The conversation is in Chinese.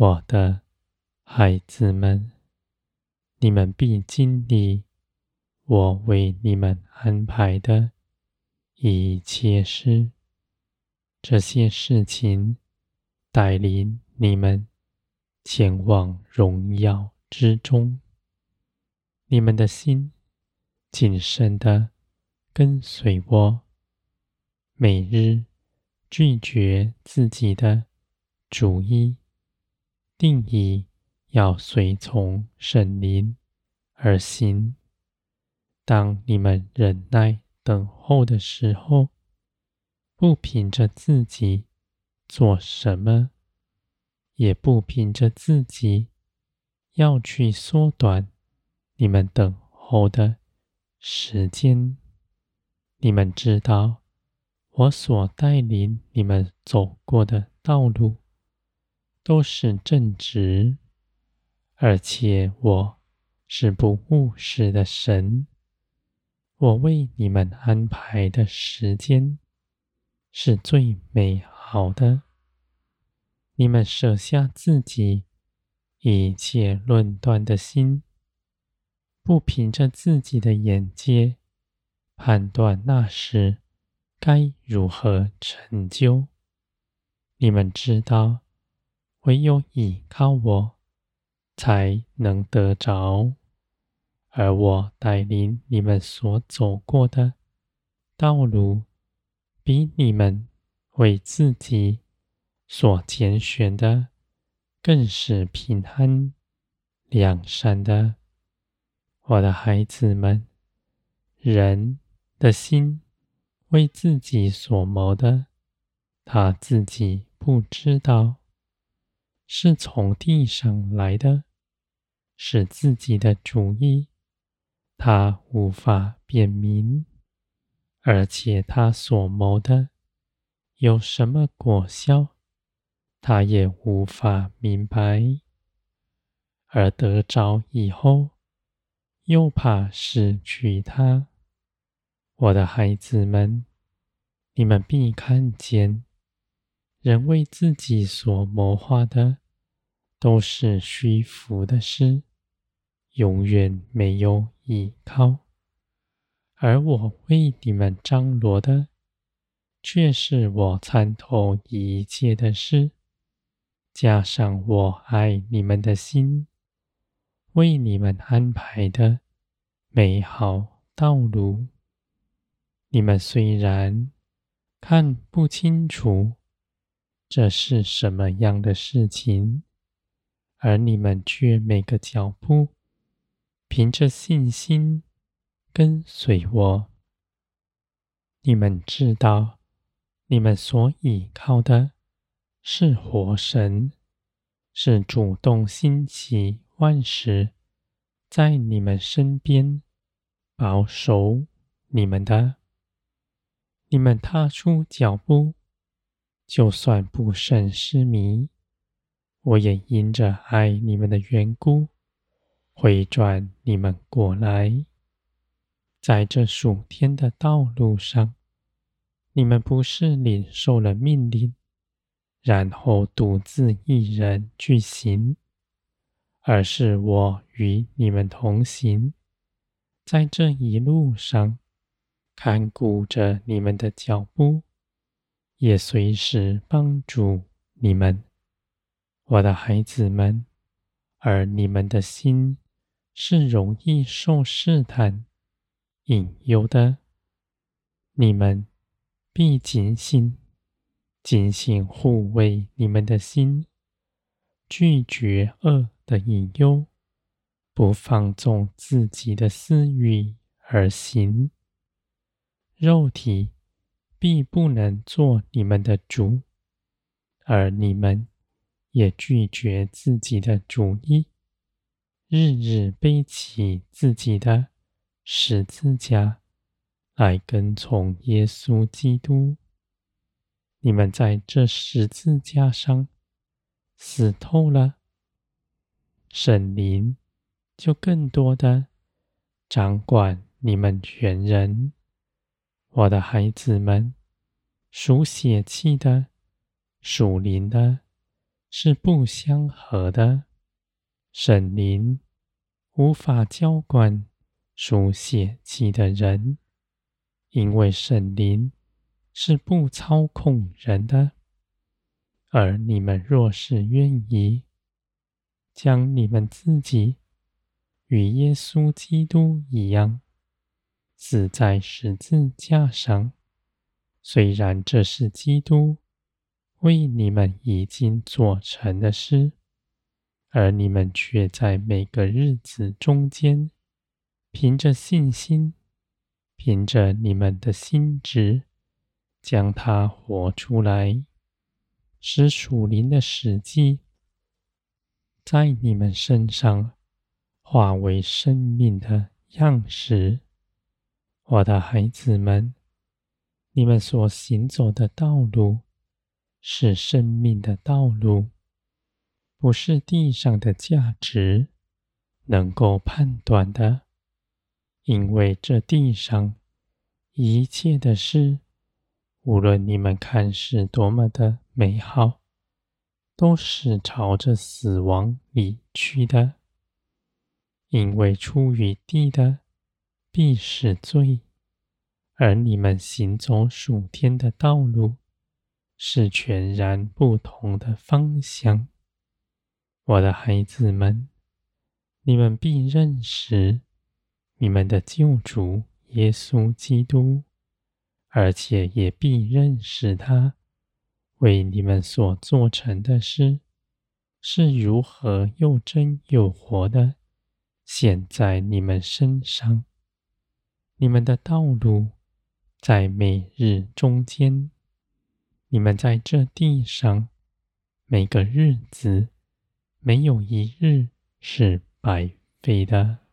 我的孩子们，你们必经历我为你们安排的一切事。这些事情带领你们前往荣耀之中。你们的心谨慎地跟随我，每日拒绝自己的主意，定义要随从圣灵而行。当你们忍耐等候的时候，不凭着自己做什么，也不凭着自己要去缩短你们等候的时间。你们知道，我所带领你们走过的道路都是正直，而且我是不务实的神。我为你们安排的时间是最美好的。你们舍下自己一切论断的心，不凭着自己的眼界判断那时该如何成就。你们知道，唯有倚靠我，才能得着。而我带领你们所走过的道路，比你们为自己所拣选的更是平安良善的。我的孩子们，人的心为自己所谋的，他自己不知道，是从地上来的，是自己的主意，他无法辨明。而且他所谋的有什么果效，他也无法明白。而得着以后，又怕失去他。我的孩子们，你们必看见，人为自己所谋划的，都是虚浮的事，永远没有依靠。而我为你们张罗的，却是我参透一切的事，加上我爱你们的心，为你们安排的美好道路。你们虽然看不清楚这是什么样的事情，而你们却每个脚步凭着信心。跟随我，你们知道，你们所倚靠的是活神，是主动兴起万事，在你们身边保守你们的。你们踏出脚步，就算不慎失迷，我也因着爱你们的缘故，回转你们过来。在这数天的道路上，你们不是领受了命令，然后独自一人去行，而是我与你们同行，在这一路上看顾着你们的脚步，也随时帮助你们，我的孩子们。而你们的心是容易受试探。引诱的，你们必警醒，警醒护卫你们的心，拒绝恶的引诱，不放纵自己的私欲而行。肉体必不能做你们的主，而你们也拒绝自己的主意，日日背起自己的。十字架来跟从耶稣基督，你们在这十字架上死透了，神灵就更多的掌管你们全人。我的孩子们，属血气的、属灵的，是不相合的。圣灵无法浇灌属血气的人，因为圣灵是不操控人的。而你们若是愿意将你们自己与耶稣基督一样死在十字架上，虽然这是基督为你们已经做成的事，而你们却在每个日子中间，凭着信心，凭着你们的心志，将它活出来。使属灵的实际在你们身上化为生命的样式，我的孩子们，你们所行走的道路是生命的道路，不是地上的价值能够判断的，因为这地上一切的事。无论你们看是多么的美好，都是朝着死亡里去的。因为出于地的，必是罪；而你们行走属天的道路，是全然不同的方向。我的孩子们，你们必认识你们的救主耶稣基督。而且也必认识他为你们所做成的事是如何又真又活的显在你们身上。你们的道路在每日中间，你们在这地上每个日子没有一日是白费的。